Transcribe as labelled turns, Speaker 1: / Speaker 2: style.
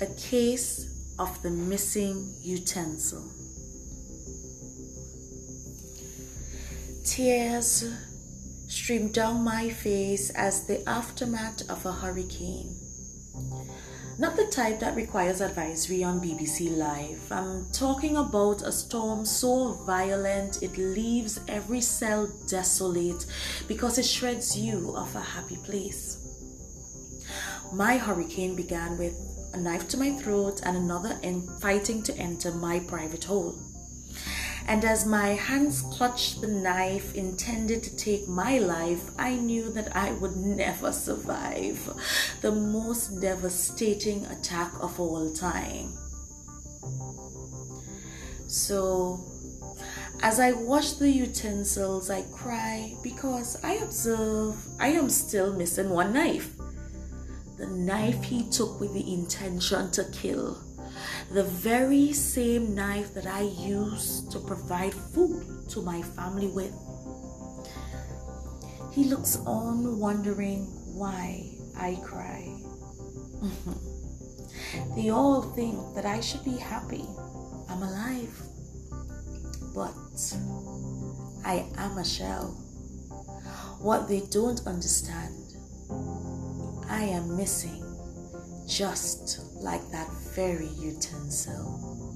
Speaker 1: a case of the missing utensil. Tears streamed down my face as the aftermath of a hurricane. Not the type that requires advisory on BBC Live. I'm talking about a storm so violent it leaves every cell desolate because it shreds you of a happy place. My hurricane began with a knife to my throat and another in fighting to enter my private hole. And as my hands clutched the knife intended to take my life, I knew that I would never survive the most devastating attack of all time. So, as I wash the utensils, I cry because I observe I am still missing one knife the knife he took with the intention to kill. The very same knife that I used to provide food to my family with. He looks on, wondering why I cry. they all think that I should be happy. I'm alive. But I am a shell. What they don't understand I am missing, just like that very utensil.